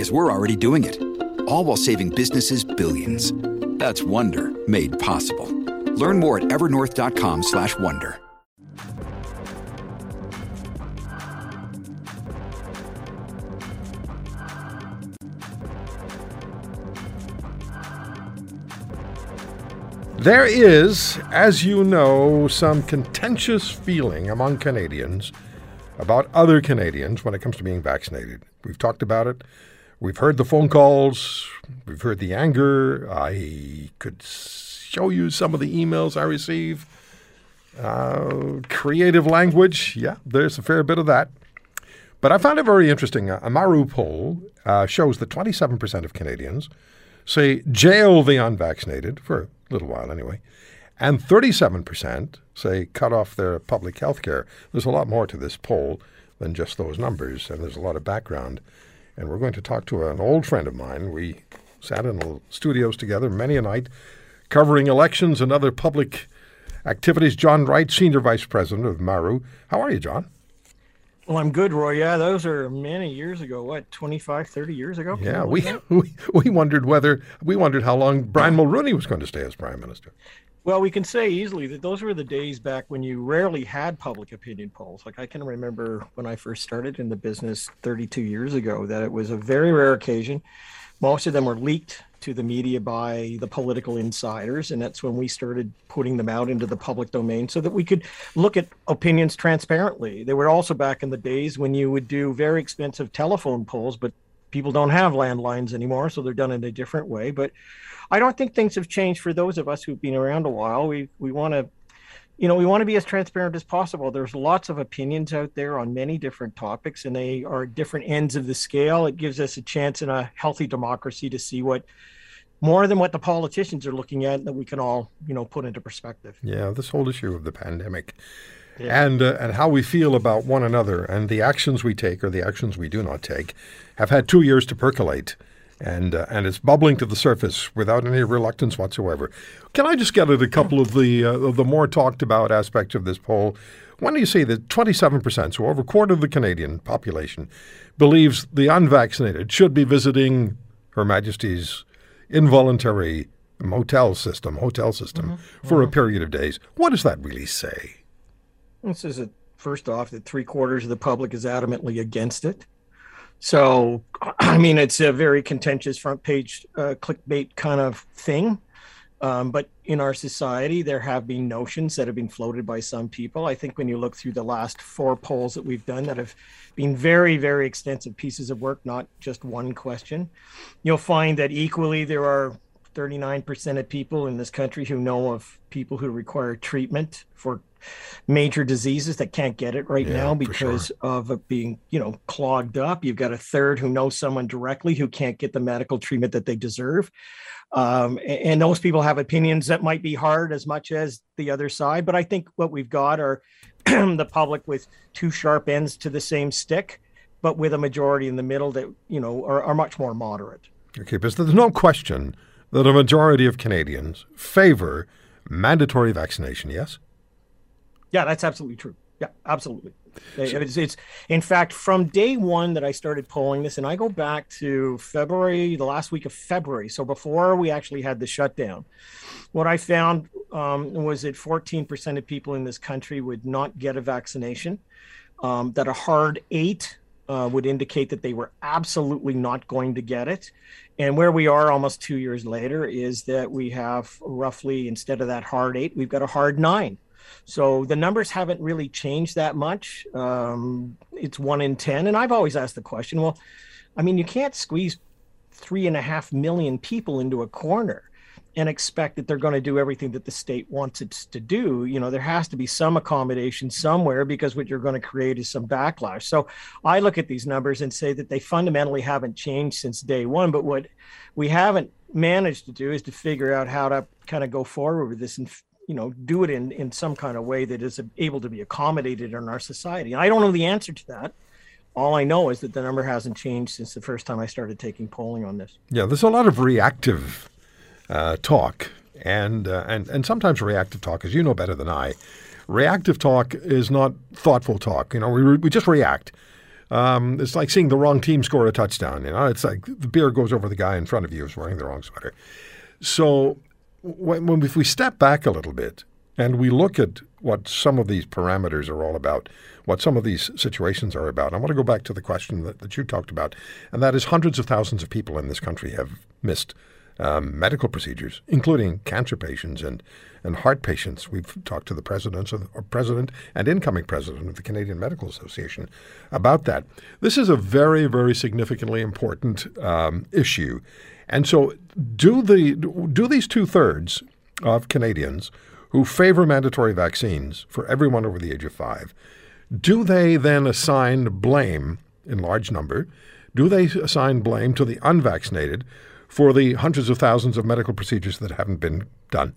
because we're already doing it. All while saving businesses billions. That's Wonder made possible. Learn more at evernorth.com/slash Wonder. There is, as you know, some contentious feeling among Canadians about other Canadians when it comes to being vaccinated. We've talked about it. We've heard the phone calls. We've heard the anger. I could show you some of the emails I receive. Uh, creative language. Yeah, there's a fair bit of that. But I found it very interesting. A Maru poll uh, shows that 27% of Canadians say jail the unvaccinated for a little while anyway. And 37% say cut off their public health care. There's a lot more to this poll than just those numbers, and there's a lot of background. And we're going to talk to an old friend of mine. We sat in the studios together many a night covering elections and other public activities. John Wright, Senior Vice President of Maru. How are you, John? Well, I'm good, Roy. Yeah, those are many years ago. What, 25, 30 years ago? Yeah, we, we we wondered whether we wondered how long Brian Mulroney was going to stay as prime minister. Well, we can say easily that those were the days back when you rarely had public opinion polls. Like I can remember when I first started in the business 32 years ago that it was a very rare occasion. Most of them were leaked to the media by the political insiders. And that's when we started putting them out into the public domain so that we could look at opinions transparently. They were also back in the days when you would do very expensive telephone polls, but people don't have landlines anymore. So they're done in a different way. But I don't think things have changed for those of us who've been around a while. We, we want to you know, we want to be as transparent as possible. There's lots of opinions out there on many different topics, and they are different ends of the scale. It gives us a chance in a healthy democracy to see what more than what the politicians are looking at that we can all, you know, put into perspective. Yeah, this whole issue of the pandemic. Yeah. And uh, and how we feel about one another and the actions we take or the actions we do not take have had two years to percolate and uh, and it's bubbling to the surface without any reluctance whatsoever. Can I just get at a couple of the uh, of the more talked about aspects of this poll? When do you see that 27%, so over a quarter of the Canadian population, believes the unvaccinated should be visiting Her Majesty's involuntary motel system, hotel system, mm-hmm. for mm-hmm. a period of days? What does that really say? This is it. First off, that three quarters of the public is adamantly against it. So, I mean, it's a very contentious front page uh, clickbait kind of thing. Um, but in our society, there have been notions that have been floated by some people. I think when you look through the last four polls that we've done that have been very, very extensive pieces of work, not just one question, you'll find that equally there are 39% of people in this country who know of people who require treatment for major diseases that can't get it right yeah, now because sure. of it being, you know, clogged up. You've got a third who knows someone directly who can't get the medical treatment that they deserve. Um, and, and those people have opinions that might be hard as much as the other side. But I think what we've got are the public with two sharp ends to the same stick, but with a majority in the middle that, you know, are, are much more moderate. Okay, but there's no question that a majority of Canadians favor mandatory vaccination, yes? Yeah, that's absolutely true. Yeah, absolutely. It's, it's, in fact from day one that I started polling this, and I go back to February, the last week of February, so before we actually had the shutdown. What I found um, was that 14% of people in this country would not get a vaccination. Um, that a hard eight uh, would indicate that they were absolutely not going to get it. And where we are almost two years later is that we have roughly, instead of that hard eight, we've got a hard nine. So the numbers haven't really changed that much. Um, it's one in 10. And I've always asked the question well, I mean, you can't squeeze three and a half million people into a corner. and expect that they're going to do everything that the state wants it to do. You know, there has to be some accommodation somewhere because what you're going to create is some backlash. So I look at these numbers and say that they fundamentally haven't changed since day one. But what we haven't managed to do is to figure out how to kind of go forward with this and you know do it in in some kind of way that is able to be accommodated in our society. And i don't know the answer to that. All i know is that the number hasn't changed since the first time i started taking polling on this. Yeah there's a lot of reactive uh, talk and uh, and and sometimes reactive talk as you know better than i. Reactive talk is not thoughtful talk. You know we, we just react. Um, it's like seeing the wrong team score a touchdown. You know, it's like the beer goes over the guy in front of you who's wearing the wrong sweater. So when, when if we step back a little bit and we look at what some of these parameters are all about, what some of these situations are about, I want to go back to the question that, that you talked about, and that is hundreds of thousands of people in this country have missed um, medical procedures, including cancer patients and, and heart patients. We've talked to the president, of, president and incoming president of the Canadian Medical Association about that. This is a very, very significantly important um, issue. And so, do the do these two thirds of Canadians who favor mandatory vaccines for everyone over the age of five, do they then assign blame in large number? Do they assign blame to the unvaccinated for the hundreds of thousands of medical procedures that haven't been done?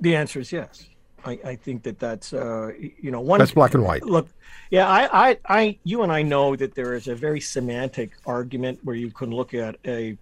The answer is yes. I, I think that that's uh, you know one. That's black and white. Look, yeah, I, I, I, you and I know that there is a very semantic argument where you can look at a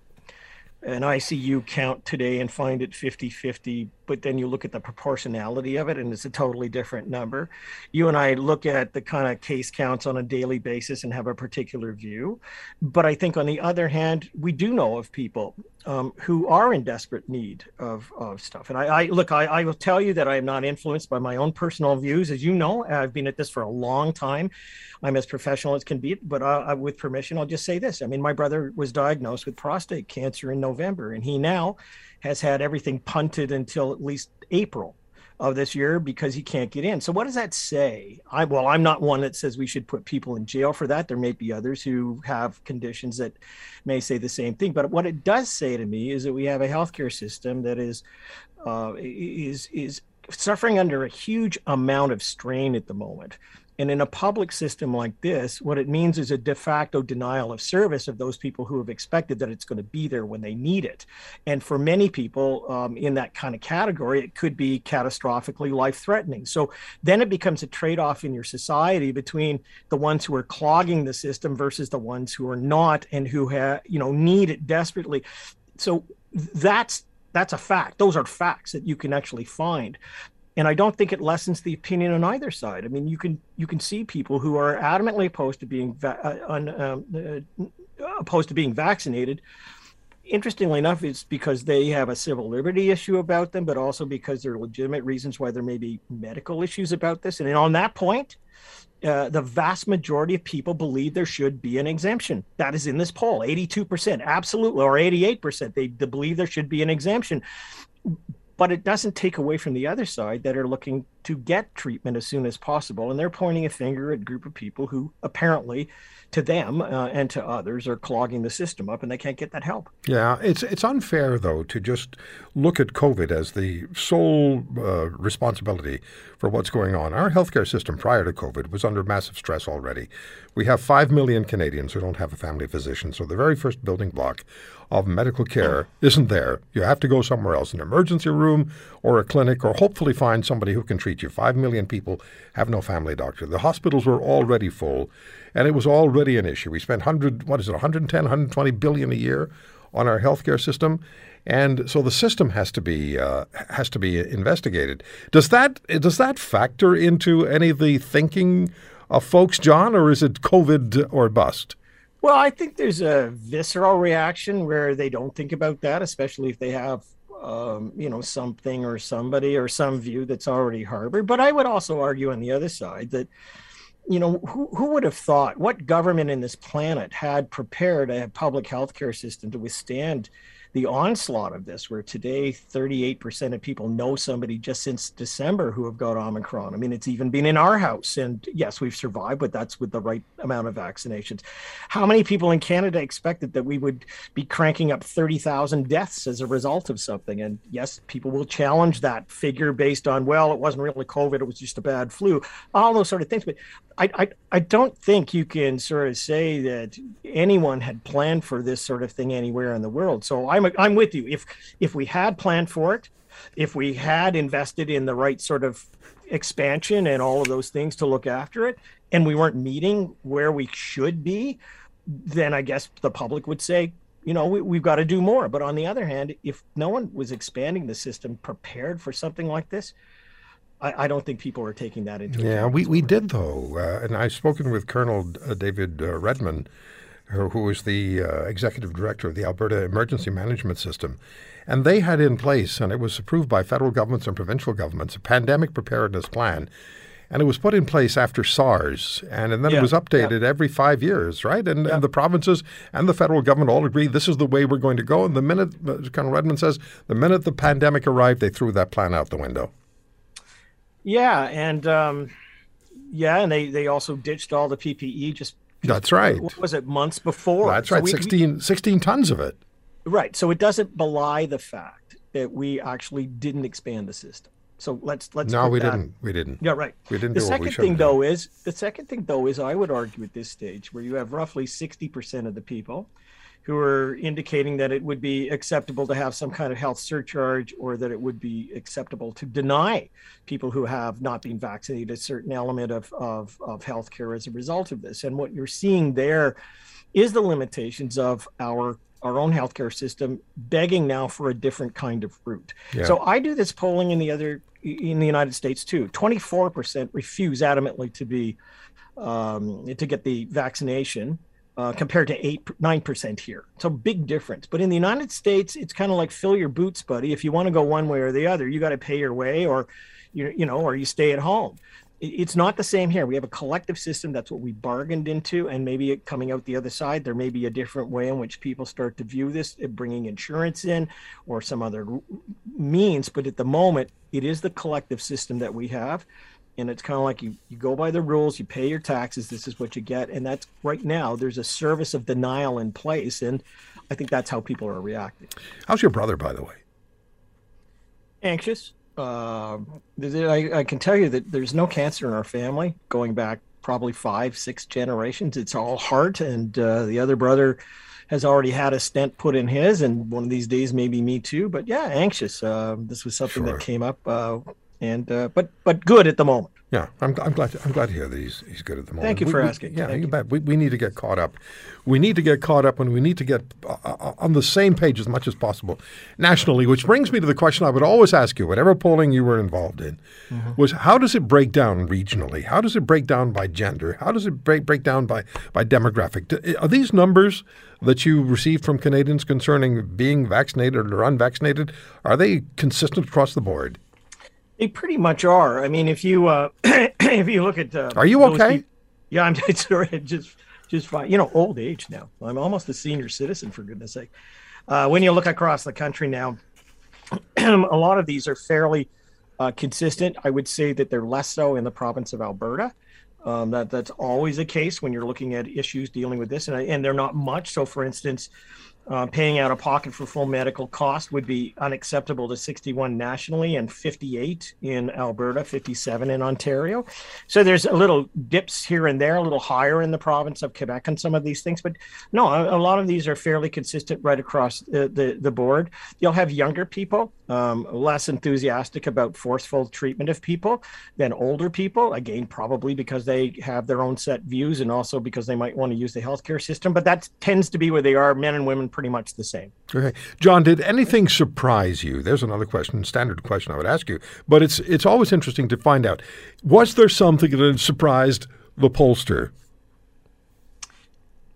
an ICU count today and find it 50 50, but then you look at the proportionality of it and it's a totally different number. You and I look at the kind of case counts on a daily basis and have a particular view. But I think on the other hand, we do know of people um, who are in desperate need of, of stuff. And I, I look, I, I will tell you that I am not influenced by my own personal views. As you know, I've been at this for a long time. I'm as professional as can be, but uh, with permission, I'll just say this. I mean, my brother was diagnosed with prostate cancer in November, and he now has had everything punted until at least April of this year because he can't get in. So what does that say? I well, I'm not one that says we should put people in jail for that. There may be others who have conditions that may say the same thing. But what it does say to me is that we have a healthcare system that is uh, is is suffering under a huge amount of strain at the moment. And in a public system like this, what it means is a de facto denial of service of those people who have expected that it's going to be there when they need it. And for many people um, in that kind of category, it could be catastrophically life threatening. So then it becomes a trade off in your society between the ones who are clogging the system versus the ones who are not and who have, you know, need it desperately. So that's that's a fact. Those are facts that you can actually find and I don't think it lessens the opinion on either side. I mean, you can you can see people who are adamantly opposed to being va- uh, un, um, uh, opposed to being vaccinated. Interestingly enough, it's because they have a civil liberty issue about them, but also because there are legitimate reasons why there may be medical issues about this. And on that point, uh, the vast majority of people believe there should be an exemption. That is in this poll 82%, absolutely, or 88%. They, they believe there should be an exemption but it doesn't take away from the other side that are looking to get treatment as soon as possible and they're pointing a finger at a group of people who apparently to them uh, and to others are clogging the system up and they can't get that help. Yeah it's it's unfair though to just look at covid as the sole uh, responsibility for what's going on. Our healthcare system prior to covid was under massive stress already. We have 5 million Canadians who don't have a family physician so the very first building block of medical care isn't there. You have to go somewhere else, an emergency room or a clinic, or hopefully find somebody who can treat you. Five million people have no family doctor. The hospitals were already full, and it was already an issue. We spent 100, what is it, 110, 120 billion a year on our healthcare system. And so the system has to be uh, has to be investigated. Does that does that factor into any of the thinking of folks, John, or is it COVID or bust? Well, I think there's a visceral reaction where they don't think about that, especially if they have, um, you know, something or somebody or some view that's already harbored. But I would also argue on the other side that, you know, who, who would have thought what government in this planet had prepared a public health care system to withstand the onslaught of this, where today 38% of people know somebody just since December who have got Omicron. I mean, it's even been in our house. And yes, we've survived, but that's with the right amount of vaccinations. How many people in Canada expected that we would be cranking up 30,000 deaths as a result of something? And yes, people will challenge that figure based on, well, it wasn't really COVID, it was just a bad flu, all those sort of things. But I, I, I don't think you can sort of say that anyone had planned for this sort of thing anywhere in the world. So I'm I'm with you. If if we had planned for it, if we had invested in the right sort of expansion and all of those things to look after it, and we weren't meeting where we should be, then I guess the public would say, you know, we, have got to do more. But on the other hand, if no one was expanding the system prepared for something like this, I, I don't think people are taking that into account. Yeah, we, we did, though. Uh, and I've spoken with Colonel uh, David uh, Redman, who is the uh, executive director of the Alberta Emergency Management System. And they had in place, and it was approved by federal governments and provincial governments, a pandemic preparedness plan. And it was put in place after SARS, and, and then yeah, it was updated yeah. every five years, right? And, yeah. and, the provinces and the federal government all agreed this is the way we're going to go. And the minute, uh, Colonel Redman says, the minute the pandemic arrived, they threw that plan out the window. Yeah, and um, yeah, and they they also ditched all the PPE. Just that's right. What was it months before? That's so right. We, 16, 16 tons of it. Right. So it doesn't belie the fact that we actually didn't expand the system. So let's let's. No, we that. didn't. We didn't. Yeah, right. We didn't. The second thing, though, is the second thing, though, is I would argue at this stage where you have roughly sixty percent of the people who are indicating that it would be acceptable to have some kind of health surcharge or that it would be acceptable to deny people who have not been vaccinated a certain element of, of, of health care as a result of this. And what you're seeing there is the limitations of our our own healthcare system begging now for a different kind of route. Yeah. So I do this polling in the other in the United States too. 24% refuse adamantly to be um, to get the vaccination uh, compared to eight nine percent here. So big difference. But in the United States, it's kind of like fill your boots, buddy. If you want to go one way or the other, you got to pay your way, or you you know, or you stay at home. It's not the same here. We have a collective system. That's what we bargained into, and maybe coming out the other side, there may be a different way in which people start to view this, bringing insurance in or some other means. But at the moment, it is the collective system that we have and it's kind of like you you go by the rules you pay your taxes this is what you get and that's right now there's a service of denial in place and i think that's how people are reacting. How's your brother by the way? Anxious. Uh, I, I can tell you that there's no cancer in our family going back probably five six generations. It's all heart and uh, the other brother has already had a stent put in his and one of these days maybe me too but yeah anxious. Uh, this was something sure. that came up uh, and uh, but but good at the moment. Yeah, I'm, I'm glad to, I'm glad to hear that he's he's good at the moment. Thank you for we, asking. We, yeah, Thank you bet. We, we need to get caught up. We need to get caught up, and we need to get uh, uh, on the same page as much as possible nationally. Which brings me to the question I would always ask you, whatever polling you were involved in, mm-hmm. was how does it break down regionally? How does it break down by gender? How does it break break down by by demographic? Are these numbers that you receive from Canadians concerning being vaccinated or unvaccinated are they consistent across the board? They pretty much are. I mean, if you uh, if you look at uh, are you okay? People, yeah, I'm just just fine. You know, old age now. I'm almost a senior citizen for goodness sake. Uh, when you look across the country now, a lot of these are fairly uh, consistent. I would say that they're less so in the province of Alberta. Um, that that's always the case when you're looking at issues dealing with this, and and they're not much. So, for instance, uh, paying out of pocket for full medical cost would be unacceptable to 61 nationally and 58 in Alberta, 57 in Ontario. So there's a little dips here and there, a little higher in the province of Quebec on some of these things. But no, a, a lot of these are fairly consistent right across the, the, the board. You'll have younger people um, less enthusiastic about forceful treatment of people than older people. Again, probably because they have their own set views and also because they might want to use the healthcare system. But that tends to be where they are, men and women, pretty much the same. Okay, John, did anything surprise you? There's another question, standard question I would ask you, but it's it's always interesting to find out. Was there something that surprised the pollster?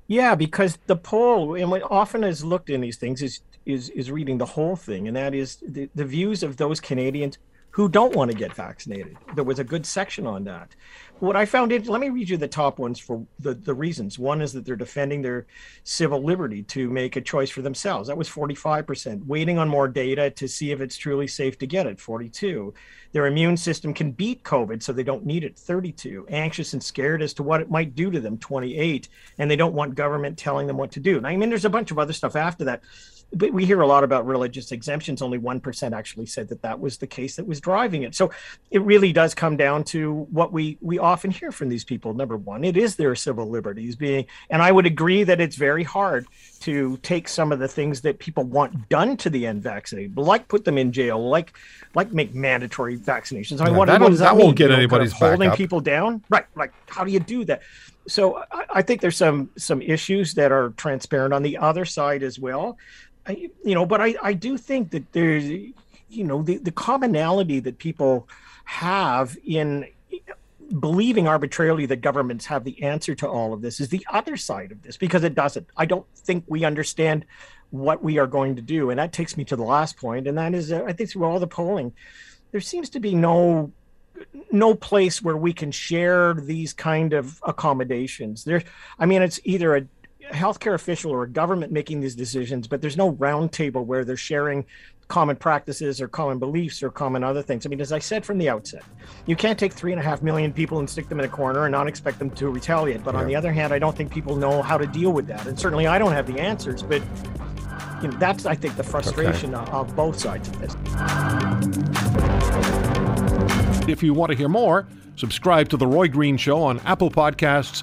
Yeah, because the poll, and what often is looked in these things is is is reading the whole thing, and that is the, the views of those Canadians who don't want to get vaccinated. There was a good section on that. what I found it, let me read you the top ones for the, the reasons. One is that they're defending their civil liberty to make a choice for themselves. That was 45%. Waiting on more data to see if it's truly safe to get it, 42. Their immune system can beat COVID, so they don't need it, 32. Anxious and scared as to what it might do to them, 28. And they don't want government telling them what to do. And I mean, there's a bunch of other stuff after that we hear a lot about religious exemptions. Only 1% actually said that that was the case that was driving it. So it really does come down to what we, we often hear from these people. Number one, it is their civil liberties being, and I would agree that it's very hard to take some of the things that people want done to the unvaccinated, like put them in jail, like like make mandatory vaccinations. I Yeah, what, that what does that that, won't mean? get You know, kind anybody's of back holding up. people down, right? Like how do you do that? So I, I think there's some some issues that are transparent on the other side as well. I, you know, but I, I do think that there's, you know, the, the commonality that people have in believing arbitrarily that governments have the answer to all of this is the other side of this because it doesn't. I don't think we understand what we are going to do. And that takes me to the last point, and that is, uh, I think through all the polling, there seems to be no no place where we can share these kind of accommodations. There, I mean, it's either a healthcare official or a government making these decisions, but there's no roundtable where they're sharing common practices or common beliefs or common other things. I mean, as I said from the outset, you can't take three and a half million people and stick them in a corner and not expect them to retaliate. But on the other hand, I don't think people know how to deal with that, and certainly I don't have the answers. But you know, that's I think the frustration of, of both sides of this. If you want to hear more, subscribe to The Roy Green Show on Apple Podcasts,